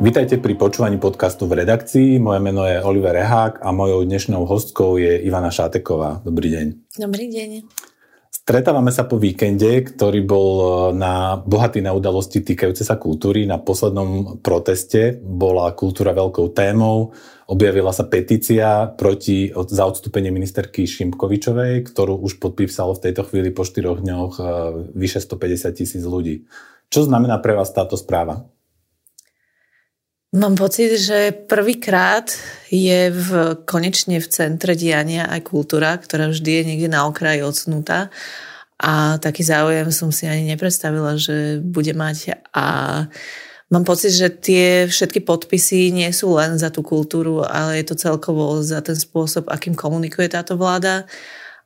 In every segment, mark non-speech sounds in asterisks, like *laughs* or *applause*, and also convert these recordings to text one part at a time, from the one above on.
Vítajte pri počúvaní podcastu v redakcii. Moje meno je Oliver Rehák a mojou dnešnou hostkou je Ivana Šáteková. Dobrý deň. Dobrý deň. Stretávame sa po víkende, ktorý bol e, na, bohatý na udalosti týkajúce sa kultúry. Na poslednom proteste bola kultúra veľkou témou. Objavila sa petícia proti, za odstúpenie ministerky Šimkovičovej, ktorú už podpísalo v tejto chvíli po štyroch dňoch e, vyše 150 tisíc ľudí. Čo znamená pre vás táto správa? Mám pocit, že prvýkrát je v, konečne v centre diania aj kultúra, ktorá vždy je niekde na okraji odsunutá. A taký záujem som si ani nepredstavila, že bude mať. A mám pocit, že tie všetky podpisy nie sú len za tú kultúru, ale je to celkovo za ten spôsob, akým komunikuje táto vláda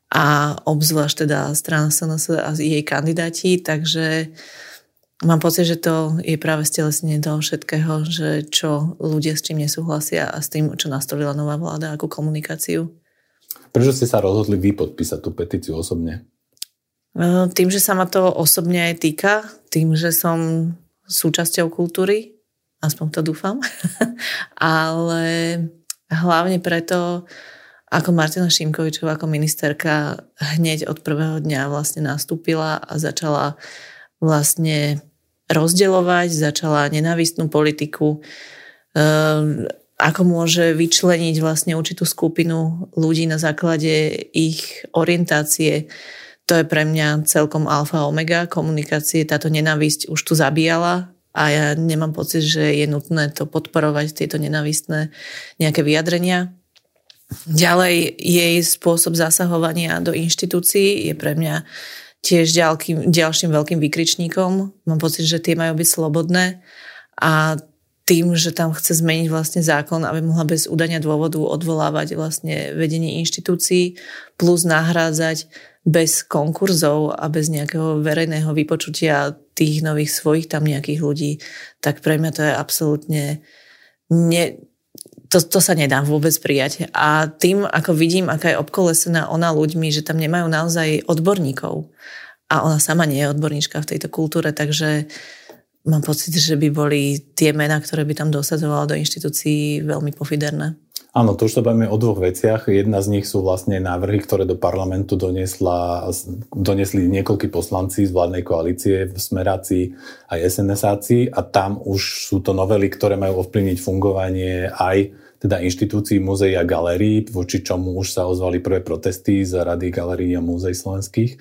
a obzvlášť teda strana SNS a jej kandidáti. Takže Mám pocit, že to je práve stelesnenie toho všetkého, že čo ľudia s čím nesúhlasia a s tým, čo nastolila nová vláda ako komunikáciu. Prečo ste sa rozhodli vy podpísať tú petíciu osobne? No, tým, že sa ma to osobne aj týka, tým, že som súčasťou kultúry, aspoň to dúfam, *laughs* ale hlavne preto, ako Martina Šimkovičová ako ministerka hneď od prvého dňa vlastne nastúpila a začala vlastne rozdeľovať, začala nenávistnú politiku, ehm, ako môže vyčleniť vlastne určitú skupinu ľudí na základe ich orientácie. To je pre mňa celkom alfa omega komunikácie. Táto nenávisť už tu zabíjala a ja nemám pocit, že je nutné to podporovať, tieto nenávistné nejaké vyjadrenia. Ďalej jej spôsob zasahovania do inštitúcií je pre mňa tiež ďalkým, ďalším veľkým vykričníkom. Mám pocit, že tie majú byť slobodné a tým, že tam chce zmeniť vlastne zákon, aby mohla bez udania dôvodu odvolávať vlastne vedenie inštitúcií plus nahrádzať bez konkurzov a bez nejakého verejného vypočutia tých nových svojich tam nejakých ľudí, tak pre mňa to je absolútne ne, to, to sa nedá vôbec prijať. A tým, ako vidím, aká je obkolesená ona ľuďmi, že tam nemajú naozaj odborníkov. A ona sama nie je odborníčka v tejto kultúre, takže mám pocit, že by boli tie mená, ktoré by tam dosadzovala do inštitúcií veľmi pofiderné. Áno, to už sa bavíme o dvoch veciach. Jedna z nich sú vlastne návrhy, ktoré do parlamentu doniesla, doniesli niekoľkí poslanci z vládnej koalície v Smeráci aj SNSáci a tam už sú to novely, ktoré majú ovplyvniť fungovanie aj teda inštitúcií, múzeí a galérií, voči čomu už sa ozvali prvé protesty z Rady galérií a múzeí slovenských.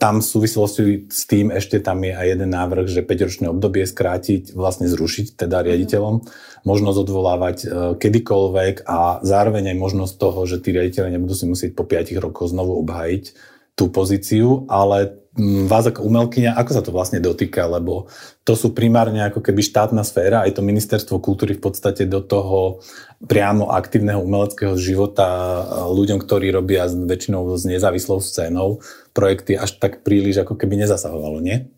Tam v súvislosti s tým ešte tam je aj jeden návrh, že 5-ročné obdobie skrátiť, vlastne zrušiť teda riaditeľom, možnosť odvolávať e, kedykoľvek a zároveň aj možnosť toho, že tí riaditeľe nebudú si musieť po 5 rokoch znovu obhajiť tú pozíciu, ale vás ako umelkyňa, ako sa to vlastne dotýka, lebo to sú primárne ako keby štátna sféra, aj to ministerstvo kultúry v podstate do toho priamo aktívneho umeleckého života ľuďom, ktorí robia väčšinou s nezávislou scénou projekty, až tak príliš ako keby nezasahovalo, nie?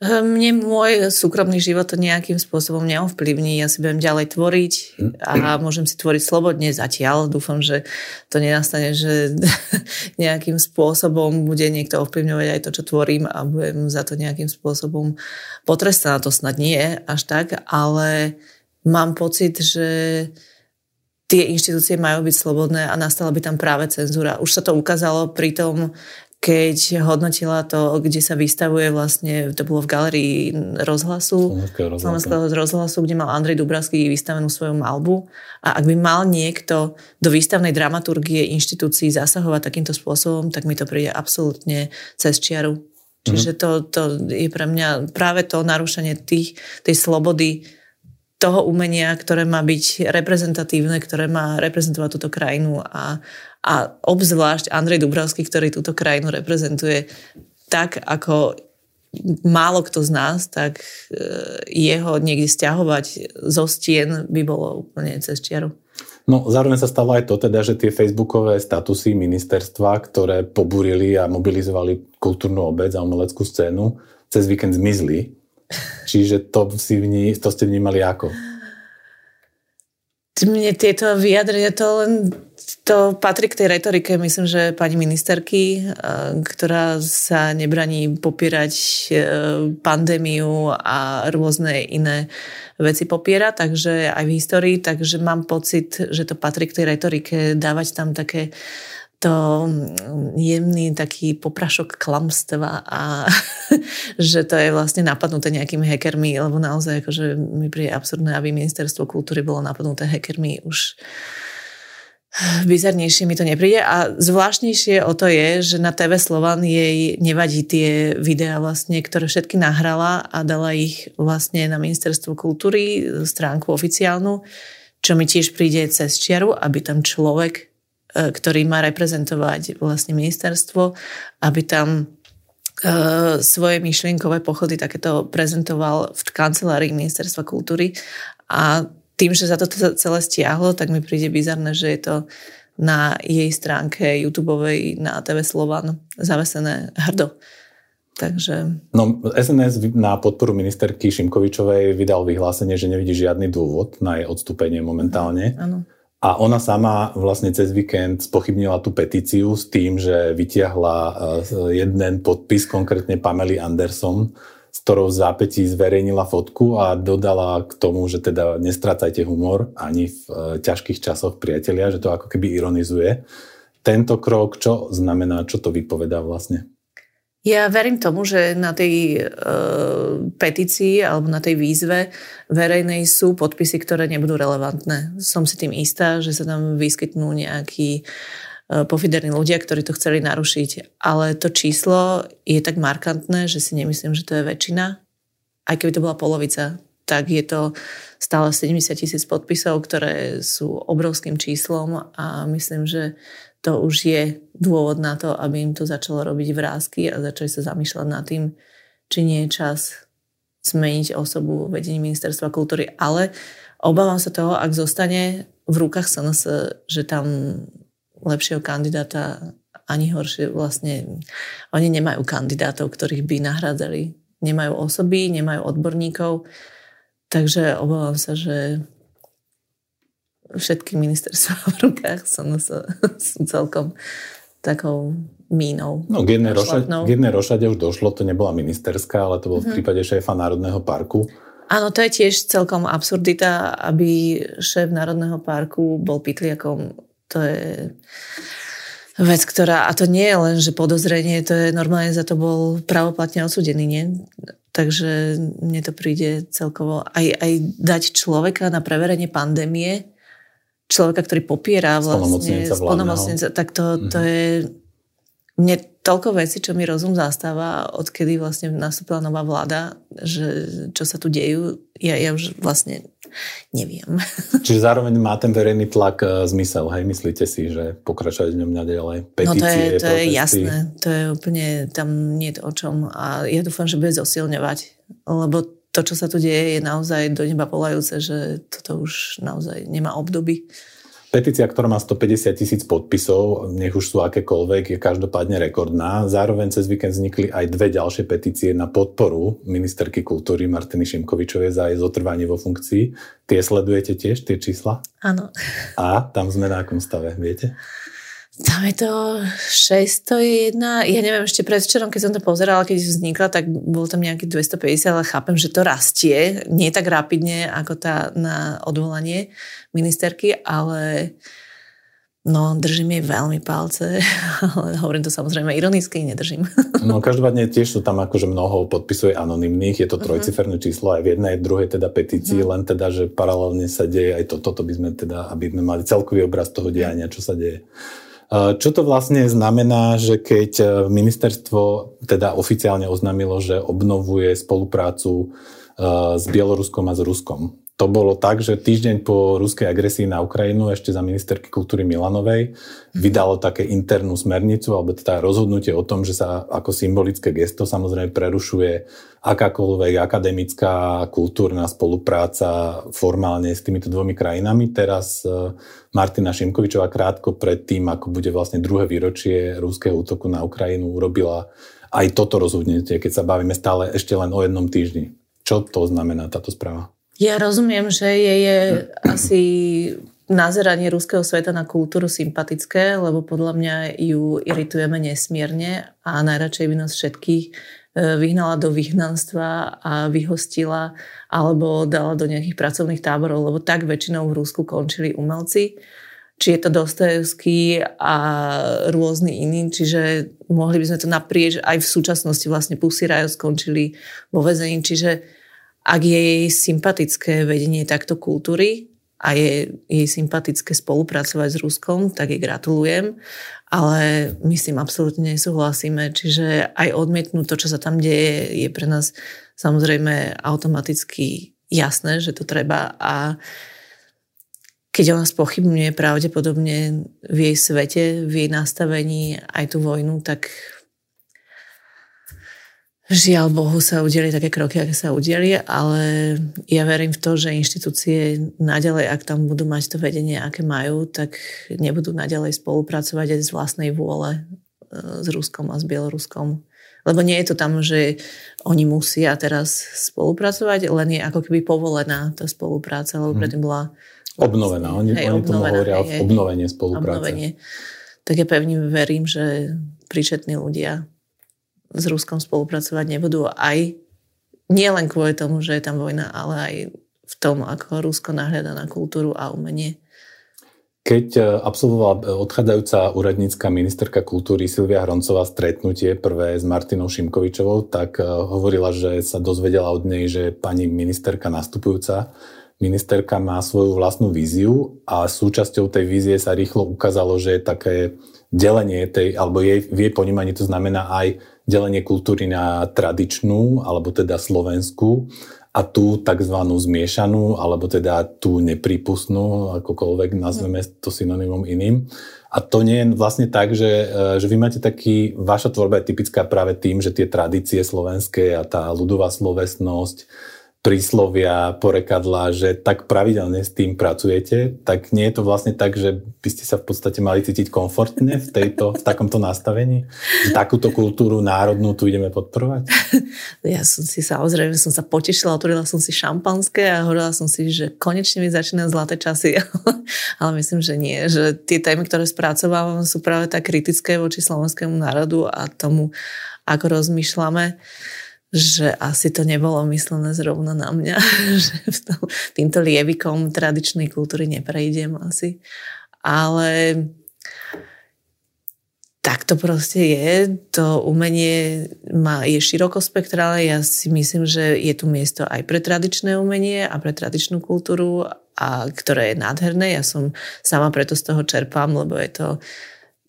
Mne môj súkromný život to nejakým spôsobom neovplyvní. Ja si budem ďalej tvoriť a môžem si tvoriť slobodne zatiaľ. Dúfam, že to nenastane, že *laughs* nejakým spôsobom bude niekto ovplyvňovať aj to, čo tvorím a budem za to nejakým spôsobom potrestaná. To snad nie až tak, ale mám pocit, že tie inštitúcie majú byť slobodné a nastala by tam práve cenzúra. Už sa to ukázalo pri tom, keď hodnotila to, kde sa vystavuje vlastne, to bolo v galerii rozhlasu, Slovenského rozhlasu, kde mal Andrej Dubravský vystavenú svoju malbu. A ak by mal niekto do výstavnej dramaturgie inštitúcií zasahovať takýmto spôsobom, tak mi to príde absolútne cez čiaru. Čiže mhm. to, to je pre mňa práve to narušenie tých, tej slobody toho umenia, ktoré má byť reprezentatívne, ktoré má reprezentovať túto krajinu a, a obzvlášť Andrej Dubravský, ktorý túto krajinu reprezentuje tak, ako málo kto z nás, tak e, jeho niekde stiahovať zo stien by bolo úplne cez čiaru. No, zároveň sa stalo aj to teda, že tie facebookové statusy ministerstva, ktoré pobúrili a mobilizovali kultúrnu obec a umeleckú scénu, cez víkend zmizli Čiže to, si vní, to ste vnímali ako? Mne tieto vyjadrenia to len to patrí k tej retorike, myslím, že pani ministerky, eh, ktorá sa nebraní popierať eh, pandémiu a rôzne iné veci popiera, takže aj v histórii, takže mám pocit, že to patrí k tej retorike, dávať tam také to jemný taký poprašok klamstva a *laughs* že to je vlastne napadnuté nejakými hackermi, lebo naozaj akože mi príde absurdné, aby ministerstvo kultúry bolo napadnuté hackermi už bizarnejšie mi to nepríde. A zvláštnejšie o to je, že na TV Slovan jej nevadí tie videá vlastne, ktoré všetky nahrala a dala ich vlastne na ministerstvo kultúry, stránku oficiálnu, čo mi tiež príde cez čiaru, aby tam človek, ktorý má reprezentovať vlastne ministerstvo, aby tam e, svoje myšlienkové pochody takéto prezentoval v kancelárii ministerstva kultúry a tým, že sa to celé stiahlo, tak mi príde bizarné, že je to na jej stránke YouTube na TV Slovan zavesené hrdo. Takže... No, SNS na podporu ministerky Šimkovičovej vydal vyhlásenie, že nevidí žiadny dôvod na jej odstúpenie momentálne. Áno. A ona sama vlastne cez víkend spochybnila tú petíciu s tým, že vytiahla eh, jeden podpis, konkrétne Pamely Anderson, s ktorou v zápätí zverejnila fotku a dodala k tomu, že teda nestrácajte humor ani v e, ťažkých časoch priatelia, že to ako keby ironizuje. Tento krok, čo znamená, čo to vypovedá vlastne? Ja verím tomu, že na tej e, petícii alebo na tej výzve verejnej sú podpisy, ktoré nebudú relevantné. Som si tým istá, že sa tam vyskytnú nejakí E, pofiderní ľudia, ktorí to chceli narušiť. Ale to číslo je tak markantné, že si nemyslím, že to je väčšina. Aj keby to bola polovica, tak je to stále 70 tisíc podpisov, ktoré sú obrovským číslom a myslím, že to už je dôvod na to, aby im to začalo robiť vrázky a začali sa zamýšľať nad tým, či nie je čas zmeniť osobu vedení ministerstva kultúry. Ale obávam sa toho, ak zostane v rukách SNS, že tam lepšieho kandidáta ani horšie vlastne. Oni nemajú kandidátov, ktorých by nahradzali. Nemajú osoby, nemajú odborníkov, takže obávam sa, že všetky ministerstva v rukách sú, sú celkom takou mínou. No k jednej, rošade, k jednej rošade už došlo, to nebola ministerská, ale to bol mm-hmm. v mhm. prípade šéfa Národného parku. Áno, to je tiež celkom absurdita, aby šéf Národného parku bol pitliakom to je vec, ktorá, a to nie je len, že podozrenie, to je normálne za to bol pravoplatne odsudený, nie? Takže mne to príde celkovo aj, aj dať človeka na preverenie pandémie, človeka, ktorý popiera vlastne spolnomocnica, tak to, to mhm. je mne toľko vecí, čo mi rozum zastáva, odkedy vlastne nastúpila nová vláda, že čo sa tu dejú, ja, ja už vlastne neviem. *laughs* Čiže zároveň má ten verejný tlak uh, zmysel, hej? Myslíte si, že pokračovať v ňom naďalej? Petície, no to je, to je jasné, to je úplne, tam nie je o čom a ja dúfam, že bude zosilňovať, lebo to, čo sa tu deje, je naozaj do neba polajúce, že toto už naozaj nemá obdoby. Petícia, ktorá má 150 tisíc podpisov, nech už sú akékoľvek, je každopádne rekordná. Zároveň cez víkend vznikli aj dve ďalšie petície na podporu ministerky kultúry Martiny Šimkovičovej za jej zotrvanie vo funkcii. Tie sledujete tiež, tie čísla? Áno. A tam sme na akom stave, viete? Tam je to 601, ja neviem, ešte predvčerom, keď som to pozerala, keď vznikla, tak bolo tam nejaký 250, ale chápem, že to rastie, nie tak rapidne ako tá na odvolanie ministerky, ale no, držím jej veľmi palce, *laughs* ale hovorím to samozrejme ironicky, nedržím. *laughs* No každopádne tiež sú tam akože mnoho podpisuje anonimných, je to mhm. trojciferné uh-huh. číslo aj v jednej, druhej teda petícii, uh-huh. len teda, že paralelne sa deje aj toto, to by sme teda, aby sme mali celkový obraz toho diania, čo sa deje. Čo to vlastne znamená, že keď e, ministerstvo teda oficiálne oznámilo, že obnovuje spoluprácu e, s Bieloruskom a s Ruskom? To bolo tak, že týždeň po ruskej agresii na Ukrajinu ešte za ministerky kultúry Milanovej vydalo také internú smernicu, alebo teda rozhodnutie o tom, že sa ako symbolické gesto samozrejme prerušuje akákoľvek akademická kultúrna spolupráca formálne s týmito dvomi krajinami. Teraz e, Martina Šimkovičová krátko pred tým, ako bude vlastne druhé výročie ruského útoku na Ukrajinu, urobila aj toto rozhodnutie, keď sa bavíme stále ešte len o jednom týždni. Čo to znamená táto správa? Ja rozumiem, že je, je asi nazeranie ruského sveta na kultúru sympatické, lebo podľa mňa ju iritujeme nesmierne a najradšej by nás všetkých e, vyhnala do vyhnanstva a vyhostila alebo dala do nejakých pracovných táborov, lebo tak väčšinou v Rusku končili umelci. Či je to Dostojevský a rôzny iní, čiže mohli by sme to naprieč aj v súčasnosti vlastne Pussy Riot skončili vo väzení, čiže ak je jej sympatické vedenie takto kultúry a je jej sympatické spolupracovať s Ruskom, tak jej gratulujem, ale my s tým absolútne nesúhlasíme, čiže aj odmietnúť to, čo sa tam deje, je pre nás samozrejme automaticky jasné, že to treba. A keď ona spochybňuje pravdepodobne v jej svete, v jej nastavení aj tú vojnu, tak Žiaľ Bohu sa udeli také kroky, aké sa udeli, ale ja verím v to, že inštitúcie naďalej, ak tam budú mať to vedenie, aké majú, tak nebudú naďalej spolupracovať aj z vlastnej vôle e, s Ruskom a s Bieloruskom. Lebo nie je to tam, že oni musia teraz spolupracovať, len je ako keby povolená tá spolupráca, lebo mhm. predtým bola... Obnovená. Oni, hej, oni tomu hovoria hej, obnovenie spolupráce. Obnovenie. Tak ja pevne verím, že príčetní ľudia s Ruskom spolupracovať nebudú aj nie len kvôli tomu, že je tam vojna, ale aj v tom, ako Rusko nahľada na kultúru a umenie. Keď e, absolvovala e, odchádzajúca úradnícka ministerka kultúry Silvia Hroncová stretnutie prvé s Martinou Šimkovičovou, tak e, hovorila, že sa dozvedela od nej, že pani ministerka nastupujúca ministerka má svoju vlastnú víziu a súčasťou tej vízie sa rýchlo ukázalo, že je také delenie tej, alebo jej, v jej ponímaní to znamená aj delenie kultúry na tradičnú, alebo teda slovenskú a tú tzv. zmiešanú, alebo teda tú nepripustnú, akokoľvek nazveme to synonymom iným. A to nie je vlastne tak, že, e, že vy máte taký, vaša tvorba je typická práve tým, že tie tradície slovenské a tá ľudová slovesnosť, príslovia, porekadla, že tak pravidelne s tým pracujete, tak nie je to vlastne tak, že by ste sa v podstate mali cítiť komfortne v, tejto, v takomto nastavení? Že takúto kultúru národnú tu ideme podporovať? *laughs* Ja som si samozrejme som sa potešila, otvorila som si šampanské a hovorila som si, že konečne mi začínajú zlaté časy. *laughs* Ale myslím, že nie. Že tie témy, ktoré spracovávam, sú práve tak kritické voči slovenskému národu a tomu, ako rozmýšľame že asi to nebolo myslené zrovna na mňa, *laughs* že týmto lievikom tradičnej kultúry neprejdem asi. Ale tak to proste je. To umenie má, je širokospektrálne. Ja si myslím, že je tu miesto aj pre tradičné umenie a pre tradičnú kultúru, a, ktoré je nádherné. Ja som sama preto z toho čerpám, lebo je to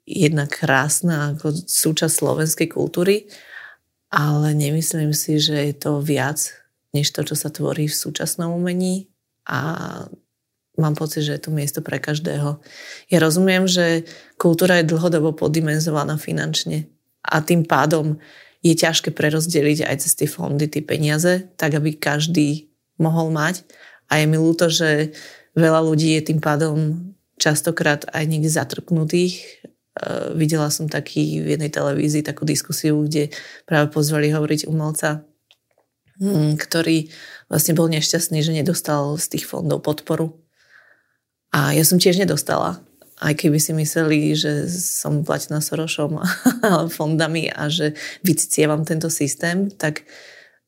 jedna krásna ako súčasť slovenskej kultúry ale nemyslím si, že je to viac než to, čo sa tvorí v súčasnom umení a mám pocit, že je to miesto pre každého. Ja rozumiem, že kultúra je dlhodobo poddimenzovaná finančne a tým pádom je ťažké prerozdeliť aj cez tie fondy tie peniaze, tak aby každý mohol mať. A je mi ľúto, že veľa ľudí je tým pádom častokrát aj niekde zatrpnutých Uh, videla som taký v jednej televízii takú diskusiu, kde práve pozvali hovoriť umelca, hm, ktorý vlastne bol nešťastný, že nedostal z tých fondov podporu. A ja som tiež nedostala. Aj keby si mysleli, že som platená Sorošom *laughs* fondami a že vycicievam tento systém, tak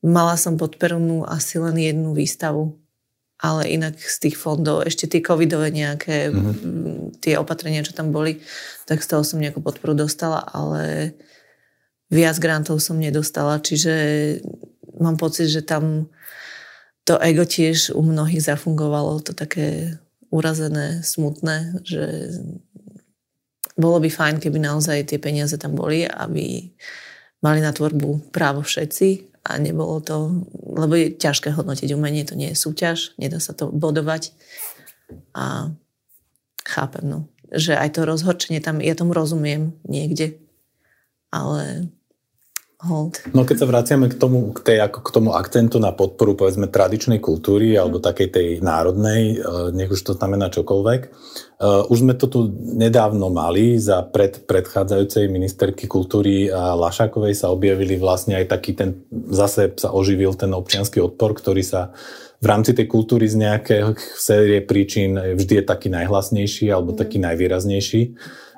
mala som podpornú asi len jednu výstavu ale inak z tých fondov, ešte tie covidové nejaké mm-hmm. tie opatrenia, čo tam boli, tak z toho som nejakú podporu dostala, ale viac grantov som nedostala, čiže mám pocit, že tam to ego tiež u mnohých zafungovalo, to také urazené, smutné, že bolo by fajn, keby naozaj tie peniaze tam boli, aby mali na tvorbu právo všetci a nebolo to, lebo je ťažké hodnotiť umenie, to nie je súťaž, nedá sa to bodovať. A chápem, no, že aj to rozhorčenie tam, ja tomu rozumiem niekde, ale hold. No keď sa vraciame k tomu, k, tej, ako k tomu akcentu na podporu povedzme tradičnej kultúry mm. alebo takej tej národnej, e, nech už to znamená čokoľvek, uh, už sme to tu nedávno mali, za pred, predchádzajúcej ministerky kultúry a Lašákovej sa objavili vlastne aj taký ten, zase sa oživil ten občianský odpor, ktorý sa v rámci tej kultúry z nejakého série príčin vždy je taký najhlasnejší alebo mm. taký najvýraznejší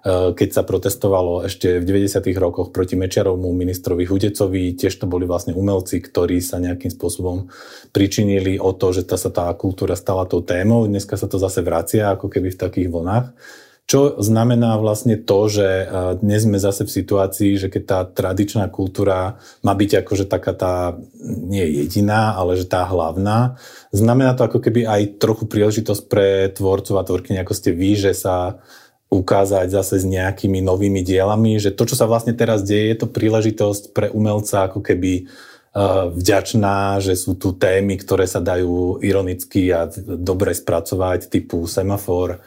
keď sa protestovalo ešte v 90. rokoch proti Mečiarovmu ministrovi Hudecovi, tiež to boli vlastne umelci, ktorí sa nejakým spôsobom pričinili o to, že tá sa tá kultúra stala tou témou. Dneska sa to zase vracia ako keby v takých vlnách. Čo znamená vlastne to, že eh, dnes sme zase v situácii, že keď tá tradičná kultúra má byť akože taká tá, nie jediná, ale že tá hlavná, znamená to ako keby aj trochu príležitosť pre tvorcov a tvorkyne, ako ste vy, že sa ukázať zase s nejakými novými dielami, že to, čo sa vlastne teraz deje, je to príležitosť pre umelca ako keby uh, vďačná, že sú tu témy, ktoré sa dajú ironicky a dobre spracovať, typu semafor.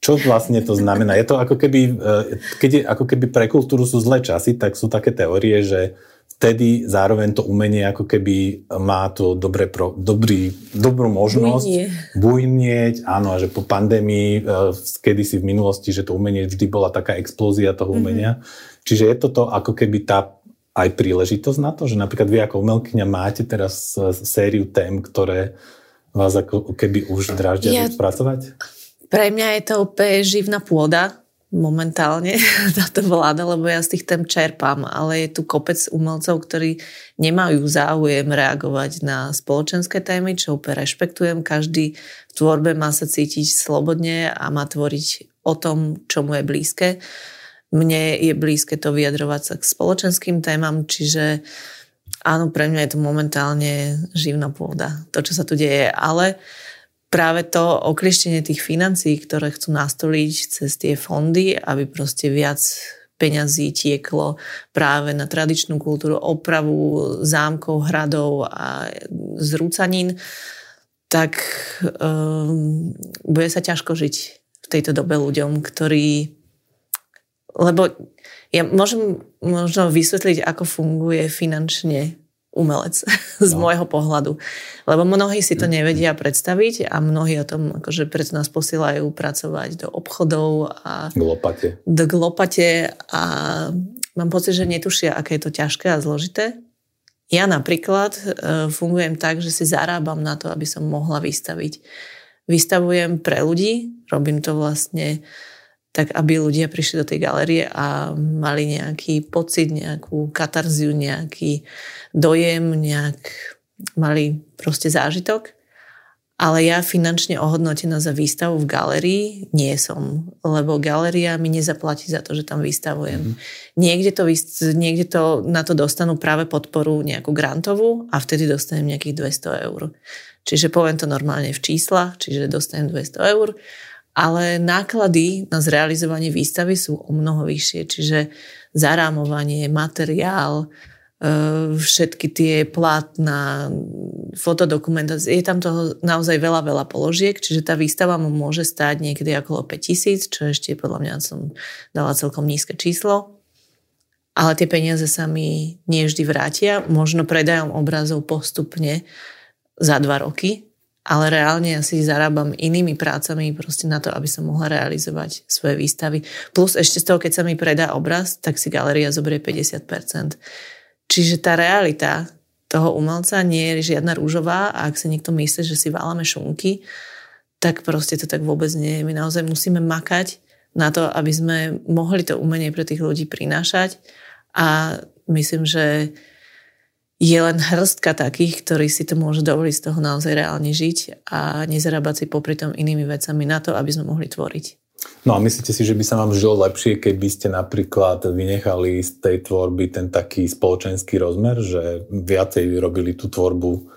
Čo vlastne to znamená? Je to ako keby, uh, keď je, ako keby pre kultúru sú zlé časy, tak sú také teórie, že vtedy zároveň to umenie ako keby má to dobré pro, dobrý, dobrú možnosť Bujnie. bujnieť, áno, a že po pandémii, e, kedysi v minulosti, že to umenie vždy bola taká explózia toho mhm. umenia. Mm-hmm. Čiže je toto ako keby tá aj príležitosť na to, že napríklad vy ako umelkyňa máte teraz e, sériu tém, ktoré vás ako keby už dráždia ja, spracovať? Pre mňa je to úplne živná pôda, momentálne *laughs* táto vláda, lebo ja z tých tém čerpám, ale je tu kopec umelcov, ktorí nemajú záujem reagovať na spoločenské témy, čo úplne rešpektujem. Každý v tvorbe má sa cítiť slobodne a má tvoriť o tom, čo mu je blízke. Mne je blízke to vyjadrovať sa k spoločenským témam, čiže áno, pre mňa je to momentálne živná pôda, to, čo sa tu deje, ale uh, práve to oklieštenie tých financií, ktoré chcú nastoliť cez tie fondy, aby proste viac peňazí tieklo práve na tradičnú kultúru, opravu zámkov, hradov a zrúcanín, tak um, bude sa ťažko žiť v tejto dobe ľuďom, ktorí... Lebo ja môžem možno vysvetliť, ako funguje finančne umelec *laughs* z no. môjho pohľadu. Lebo mnohí si to nevedia predstaviť a mnohí o tom akože preto nás posielajú pracovať do obchodov a k lopate. Do k lopate a mám pocit, že netušia, aké je to ťažké a zložité. Ja napríklad e, fungujem tak, že si zarábam na to, aby som mohla vystaviť. Vystavujem pre ľudí, robím to vlastne tak aby ľudia prišli do tej galerie a mali nejaký pocit, nejakú katarziu, nejaký dojem, nejak mali proste zážitok. Ale ja finančne ohodnotená za výstavu v galerii nie som, lebo galeria mi nezaplatí za to, že tam vystavujem. Mm-hmm. Niekde, to, niekde to na to dostanú práve podporu nejakú grantovú a vtedy dostanem nejakých 200 eur. Čiže poviem to normálne v číslach, čiže dostanem 200 eur ale náklady na zrealizovanie výstavy sú o mnoho vyššie, čiže zarámovanie, materiál, e, všetky tie plátna, fotodokumentácie, je tam toho naozaj veľa, veľa položiek, čiže tá výstava mu môže stáť niekedy okolo 5000, čo ešte podľa mňa som dala celkom nízke číslo. Ale tie peniaze sa mi nie vždy vrátia, možno predajom obrazov postupne za dva roky, ale reálne si zarábam inými prácami proste na to, aby som mohla realizovať svoje výstavy. Plus ešte z toho, keď sa mi predá obraz, tak si galeria zoberie 50%. Čiže tá realita toho umelca nie je žiadna rúžová a ak si niekto myslí, že si válame šunky, tak proste to tak vôbec nie je. My naozaj musíme makať na to, aby sme mohli to umenie pre tých ľudí prinášať a myslím, že je len hrstka takých, ktorí si to môžu dovoliť z toho naozaj reálne žiť a nezarábať si popri tom inými vecami na to, aby sme mohli tvoriť. No a myslíte si, že by sa vám žilo lepšie, keby ste napríklad vynechali z tej tvorby ten taký spoločenský rozmer, že viacej robili tú tvorbu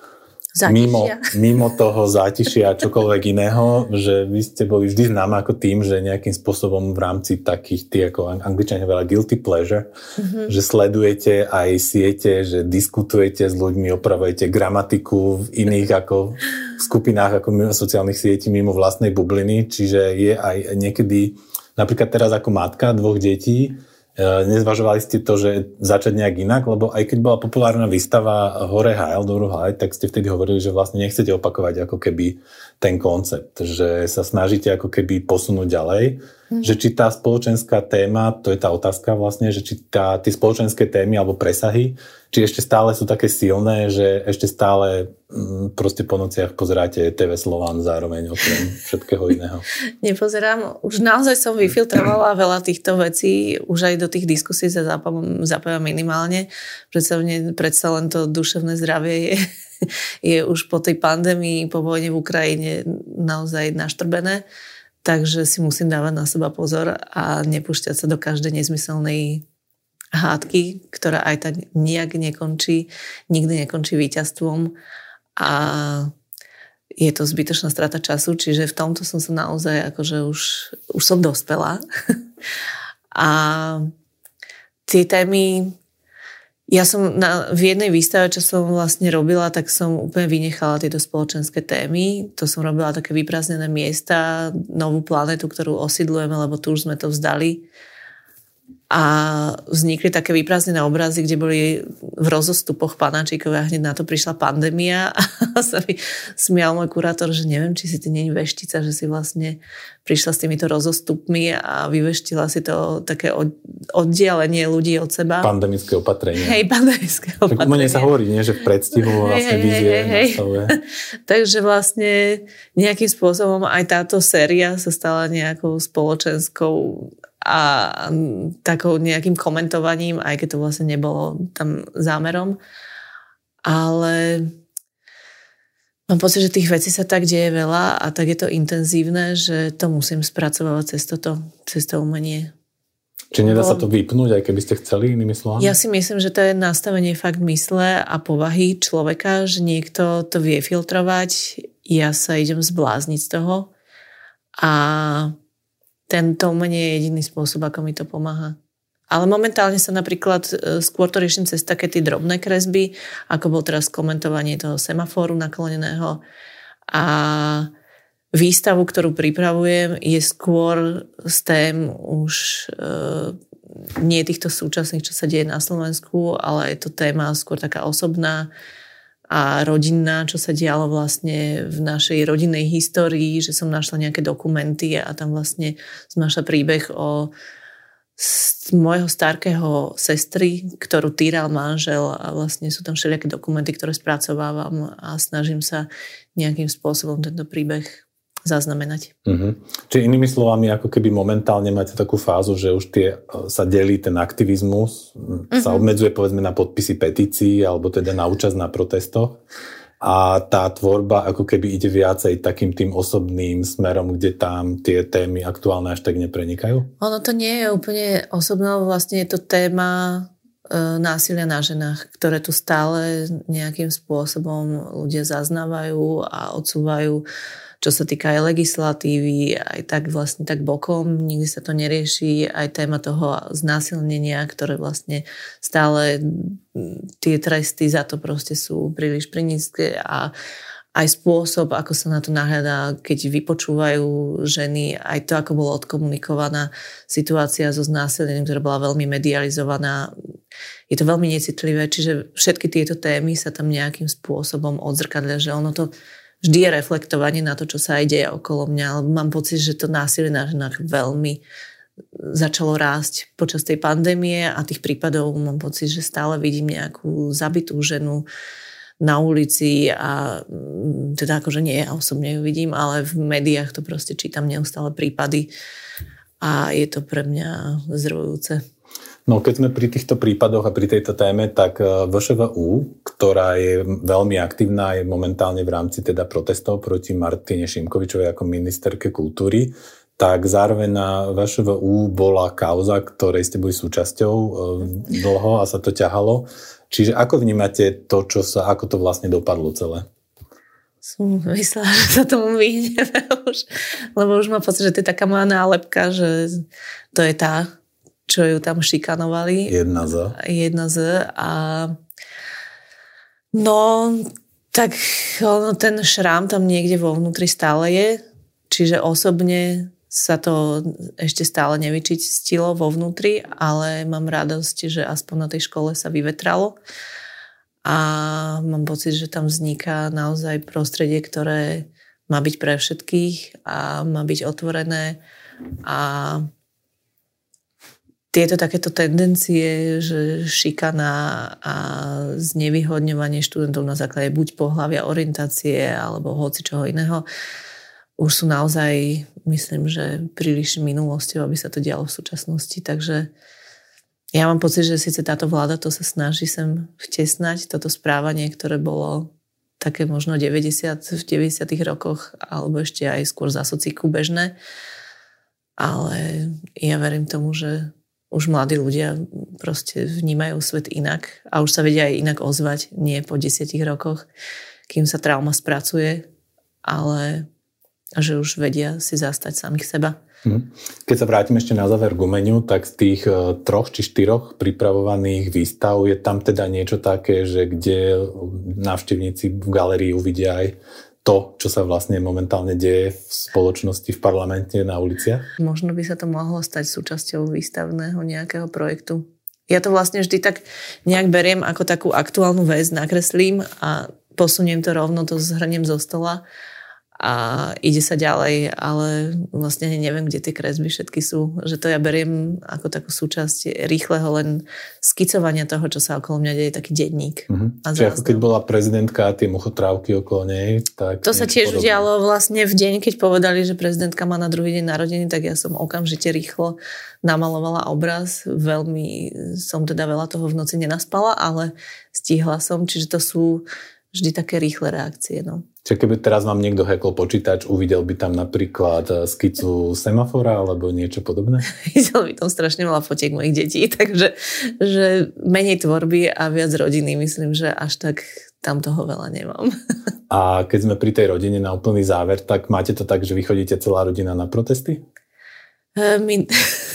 mimo, mimo toho zátišia a čokoľvek iného, že vy ste boli vždy známa ako tým, že nejakým spôsobom v rámci takých, tých, ako angličania veľa guilty pleasure, mm-hmm. že sledujete aj siete, že diskutujete s ľuďmi, opravujete gramatiku v iných ako skupinách ako mimo sociálnych sietí mimo vlastnej bubliny, čiže je aj niekedy, napríklad teraz ako matka dvoch detí, nezvažovali ste to, že začať nejak inak, lebo aj keď bola populárna výstava Hore Heil, Doru High, tak ste vtedy hovorili, že vlastne nechcete opakovať ako keby ten koncept, že sa snažíte ako keby posunúť ďalej, mm. že či tá spoločenská téma, to je tá otázka vlastne, že či tá, tie spoločenské témy alebo presahy, či ešte stále sú také silné, že ešte stále mm, proste po nociach pozeráte TV Slován zároveň okrem všetkého iného. *laughs* Nepozerám, už naozaj som vyfiltrovala veľa týchto vecí, už aj do tých diskusí sa zapájam minimálne, predsa, predsa len to duševné zdravie je *laughs* je už po tej pandémii, po vojne v Ukrajine naozaj naštrbené. Takže si musím dávať na seba pozor a nepúšťať sa do každej nezmyselnej hádky, ktorá aj tak nejak nekončí, nikdy nekončí víťazstvom a je to zbytočná strata času, čiže v tomto som sa naozaj akože už, už som dospela. *laughs* a tie témy ja som na, v jednej výstave, čo som vlastne robila, tak som úplne vynechala tieto spoločenské témy. To som robila také vyprázdnené miesta, novú planetu, ktorú osídlujeme, lebo tu už sme to vzdali a vznikli také vyprázdnené obrazy, kde boli v rozostupoch panáčikové a hneď na to prišla pandémia *laughs* a sa mi smial môj kurátor, že neviem, či si ty nie veštica, že si vlastne prišla s týmito rozostupmi a vyveštila si to také oddialenie ľudí od seba. Pandemické opatrenie. Hej, pandemické opatrenie. Tak sa hovorí, nie, že v predstihu vlastne hej, vizie hej, hej. *laughs* Takže vlastne nejakým spôsobom aj táto séria sa stala nejakou spoločenskou a takou nejakým komentovaním, aj keď to vlastne nebolo tam zámerom. Ale mám pocit, že tých vecí sa tak deje veľa a tak je to intenzívne, že to musím spracovať cez toto, cez to umenie. Či nedá sa to vypnúť, aj keby ste chceli, inými slovami? Ja si myslím, že to je nastavenie fakt mysle a povahy človeka, že niekto to vie filtrovať, ja sa idem zblázniť z toho a tento umenie je jediný spôsob, ako mi to pomáha. Ale momentálne sa napríklad e, skôr to riešim cez také tie drobné kresby, ako bol teraz komentovanie toho semafóru nakloneného. A výstavu, ktorú pripravujem, je skôr z tém už e, nie týchto súčasných, čo sa deje na Slovensku, ale je to téma skôr taká osobná, a rodinná, čo sa dialo vlastne v našej rodinnej histórii, že som našla nejaké dokumenty a tam vlastne som našla príbeh o môjho starkého sestry, ktorú týral manžel a vlastne sú tam všelijaké dokumenty, ktoré spracovávam a snažím sa nejakým spôsobom tento príbeh zaznamenať. Uh-huh. Čiže inými slovami, ako keby momentálne máte takú fázu, že už tie, e, sa delí ten aktivizmus, uh-huh. sa obmedzuje povedzme na podpisy petícií alebo teda na účasť na protestoch a tá tvorba ako keby ide viacej takým tým osobným smerom, kde tam tie témy aktuálne až tak neprenikajú? Ono to nie je úplne osobné, vlastne je to téma e, násilia na ženách, ktoré tu stále nejakým spôsobom ľudia zaznávajú a odsúvajú čo sa týka aj legislatívy, aj tak vlastne tak bokom, nikdy sa to nerieši, aj téma toho znásilnenia, ktoré vlastne stále tie tresty za to proste sú príliš prinízke a aj spôsob, ako sa na to nahľadá, keď vypočúvajú ženy, aj to, ako bola odkomunikovaná situácia so znásilnením, ktorá bola veľmi medializovaná. Je to veľmi necitlivé, čiže všetky tieto témy sa tam nejakým spôsobom odzrkadlia, že ono to vždy je reflektovanie na to, čo sa aj deje okolo mňa, ale mám pocit, že to násilie na ženách veľmi začalo rásť počas tej pandémie a tých prípadov mám pocit, že stále vidím nejakú zabitú ženu na ulici a mm, teda akože nie ja osobne ju vidím, ale v médiách to proste čítam neustále prípady a je to pre mňa zrojúce. No keď sme pri týchto prípadoch a pri tejto téme, tak e, VŠVU, ktorá je veľmi aktívna, je momentálne v rámci teda protestov proti Martine Šimkovičovej ako ministerke kultúry, tak zároveň na VŠVU bola kauza, ktorej ste boli súčasťou e, dlho a sa to ťahalo. Čiže ako vnímate to, čo sa, ako to vlastne dopadlo celé? Som myslela, že sa tomu vyhneme už, lebo už mám pocit, že to je taká moja nálepka, že to je tá čo ju tam šikanovali. Jedna z. Jedna z. A no, tak ono, ten šrám tam niekde vo vnútri stále je. Čiže osobne sa to ešte stále nevyčistilo vo vnútri, ale mám radosť, že aspoň na tej škole sa vyvetralo a mám pocit, že tam vzniká naozaj prostredie, ktoré má byť pre všetkých a má byť otvorené a tieto takéto tendencie, že šikana a znevýhodňovanie študentov na základe buď pohľavia, orientácie alebo hoci čoho iného, už sú naozaj, myslím, že príliš minulosťou, aby sa to dialo v súčasnosti. Takže ja mám pocit, že síce táto vláda to sa snaží sem vtesnať, toto správanie, ktoré bolo také možno 90, v 90 rokoch, alebo ešte aj skôr za sociku bežné. Ale ja verím tomu, že už mladí ľudia proste vnímajú svet inak a už sa vedia aj inak ozvať, nie po desiatich rokoch, kým sa trauma spracuje, ale že už vedia si zastať samých seba. Mhm. Keď sa vrátim ešte na záver k umeniu, tak z tých e, troch či štyroch pripravovaných výstav je tam teda niečo také, že kde návštevníci v galerii uvidia aj to, čo sa vlastne momentálne deje v spoločnosti, v parlamente, na uliciach? Možno by sa to mohlo stať súčasťou výstavného nejakého projektu. Ja to vlastne vždy tak nejak beriem ako takú aktuálnu vec, nakreslím a posuniem to rovno, to zhrnem zo stola a ide sa ďalej, ale vlastne neviem, kde tie kresby všetky sú. Že to ja beriem ako takú súčasť rýchleho len skicovania toho, čo sa okolo mňa deje, taký denník. Uh-huh. A Čiže ako keď bola prezidentka a tie muchotrávky okolo nej, tak... To sa tiež podobné. udialo vlastne v deň, keď povedali, že prezidentka má na druhý deň narodení, tak ja som okamžite rýchlo namalovala obraz. Veľmi som teda veľa toho v noci nenaspala, ale stihla som, čiže to sú vždy také rýchle reakcie. No. Čiže keby teraz vám niekto hackol počítač, uvidel by tam napríklad eh, skicu semafora alebo niečo podobné? *laughs* Videl by tam strašne veľa fotiek mojich detí, *laughs* takže že menej tvorby a viac rodiny, myslím, že až tak tam toho veľa nemám. *laughs* A keď sme pri tej rodine na úplný záver, tak máte to tak, že vy chodíte celá rodina na protesty? Eh, my,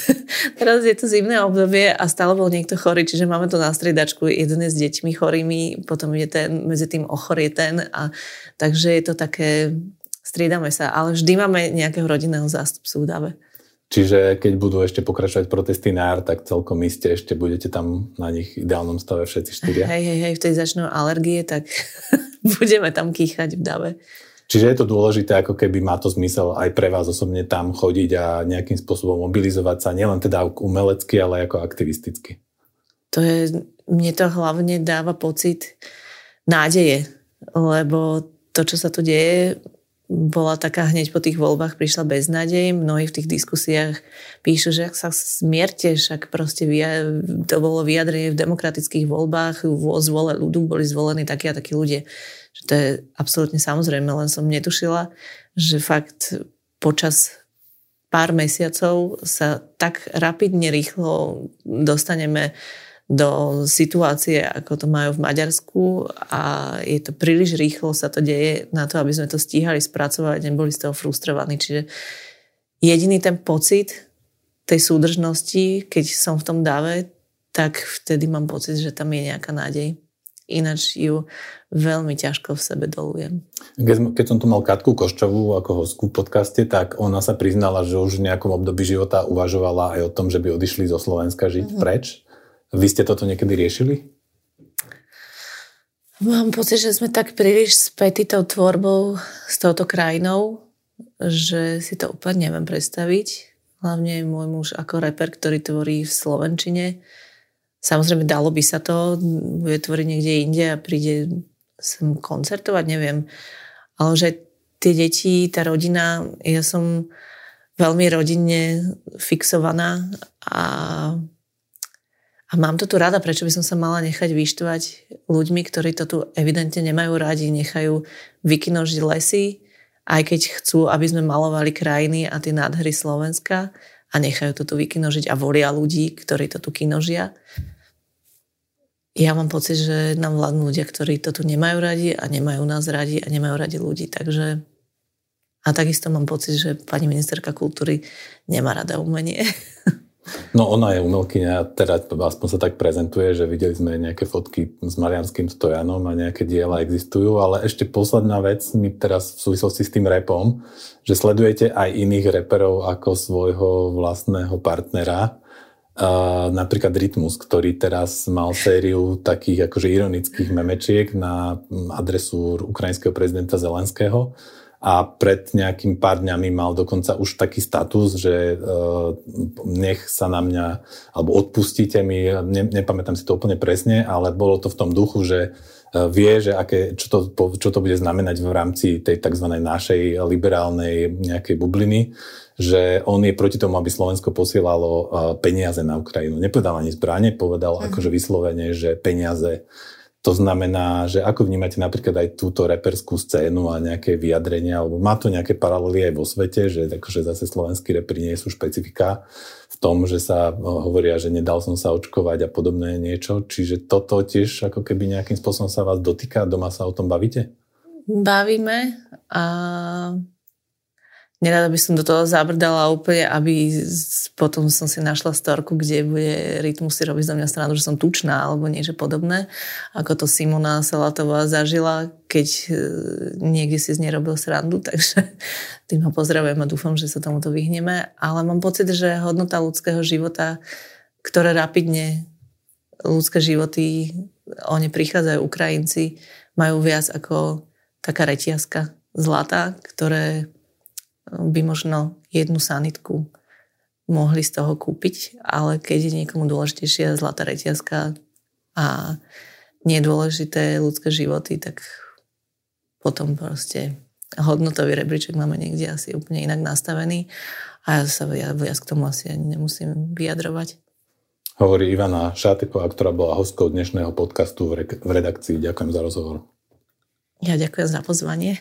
*laughs* teraz je to zimné obdobie a stále bol niekto chorý, čiže máme to na striedačku. Jeden je s deťmi chorými, potom je ten, medzi tým ochorie ten. A, takže je to také, striedame sa, ale vždy máme nejakého rodinného zástupcu v dave. Čiže keď budú ešte pokračovať protesty na jar, tak celkom iste ešte budete tam na nich ideálnom stave všetci štyria. Hej, hej, hej, v tej začnú alergie, tak *laughs* budeme tam kýchať v dave. Čiže je to dôležité, ako keby má to zmysel aj pre vás osobne tam chodiť a nejakým spôsobom mobilizovať sa, nielen teda umelecky, ale ako aktivisticky. To je, mne to hlavne dáva pocit nádeje, lebo to, čo sa tu deje, bola taká hneď po tých voľbách prišla beznádej. Mnohí v tých diskusiách píšu, že ak sa smierte, však proste to bolo vyjadrenie v demokratických voľbách, vo zvole ľudu boli zvolení takí a takí ľudia. Že to je absolútne samozrejme, len som netušila, že fakt počas pár mesiacov sa tak rapidne rýchlo dostaneme do situácie, ako to majú v Maďarsku a je to príliš rýchlo sa to deje na to, aby sme to stíhali spracovať, neboli z toho frustrovaní. Čiže jediný ten pocit tej súdržnosti, keď som v tom dáve, tak vtedy mám pocit, že tam je nejaká nádej. Ináč ju veľmi ťažko v sebe dolujem. Keď, keď som tu mal Katku Koščovú ako hostku v podcaste, tak ona sa priznala, že už v nejakom období života uvažovala aj o tom, že by odišli zo Slovenska žiť mm-hmm. preč. Vy ste toto niekedy riešili? Mám pocit, že sme tak príliš spätí tou tvorbou s touto krajinou, že si to úplne neviem predstaviť. Hlavne môj muž ako reper, ktorý tvorí v Slovenčine. Samozrejme, dalo by sa to, bude tvoriť niekde inde a príde sem koncertovať, neviem. Ale že tie deti, tá rodina, ja som veľmi rodinne fixovaná a, a mám to tu rada, prečo by som sa mala nechať vyštvať ľuďmi, ktorí to tu evidentne nemajú radi, nechajú vykinožiť lesy, aj keď chcú, aby sme malovali krajiny a tie nádhery Slovenska a nechajú to tu vykinožiť a volia ľudí, ktorí to tu kinožia ja mám pocit, že nám vládnu ľudia, ktorí to tu nemajú radi a nemajú nás radi a nemajú radi ľudí. Takže a takisto mám pocit, že pani ministerka kultúry nemá rada umenie. No ona je umelkyňa, teda aspoň sa tak prezentuje, že videli sme nejaké fotky s Marianským stojanom a nejaké diela existujú, ale ešte posledná vec mi teraz v súvislosti s tým repom, že sledujete aj iných reperov ako svojho vlastného partnera, Napríklad Rytmus, ktorý teraz mal sériu takých akože ironických memečiek na adresu ukrajinského prezidenta Zelenského a pred nejakým pár dňami mal dokonca už taký status, že uh, nech sa na mňa, alebo odpustíte mi, ne, nepamätám si to úplne presne, ale bolo to v tom duchu, že uh, vie, že aké, čo, to, čo to bude znamenať v rámci tej tzv. našej liberálnej nejakej bubliny že on je proti tomu, aby Slovensko posielalo peniaze na Ukrajinu. Nepovedal ani zbranie, povedal mm. akože vyslovene, že peniaze. To znamená, že ako vnímate napríklad aj túto reperskú scénu a nejaké vyjadrenia, alebo má to nejaké paralely aj vo svete, že akože zase slovenskí reperi nie sú špecifika v tom, že sa hovoria, že nedal som sa očkovať a podobné niečo. Čiže toto tiež ako keby nejakým spôsobom sa vás dotýka, doma sa o tom bavíte? Bavíme a nerada by som do toho zabrdala úplne, aby potom som si našla storku, kde bude rytmus si robiť za mňa stranu, že som tučná alebo niečo podobné, ako to Simona Salatová zažila, keď e, niekde si z nej robil srandu, *laughs* takže tým ho pozdravujem a dúfam, že sa tomuto vyhneme. Ale mám pocit, že hodnota ľudského života, ktoré rapidne ľudské životy, o ne prichádzajú Ukrajinci, majú viac ako taká reťazka zlata, ktoré by možno jednu sanitku mohli z toho kúpiť, ale keď je niekomu dôležitejšia zlatá reťazka a nedôležité ľudské životy, tak potom proste hodnotový rebríček máme niekde asi úplne inak nastavený a ja sa ja, viac k tomu asi ani nemusím vyjadrovať. Hovorí Ivana Šáteková, ktorá bola hostkou dnešného podcastu v redakcii. Ďakujem za rozhovor. Ja ďakujem za pozvanie.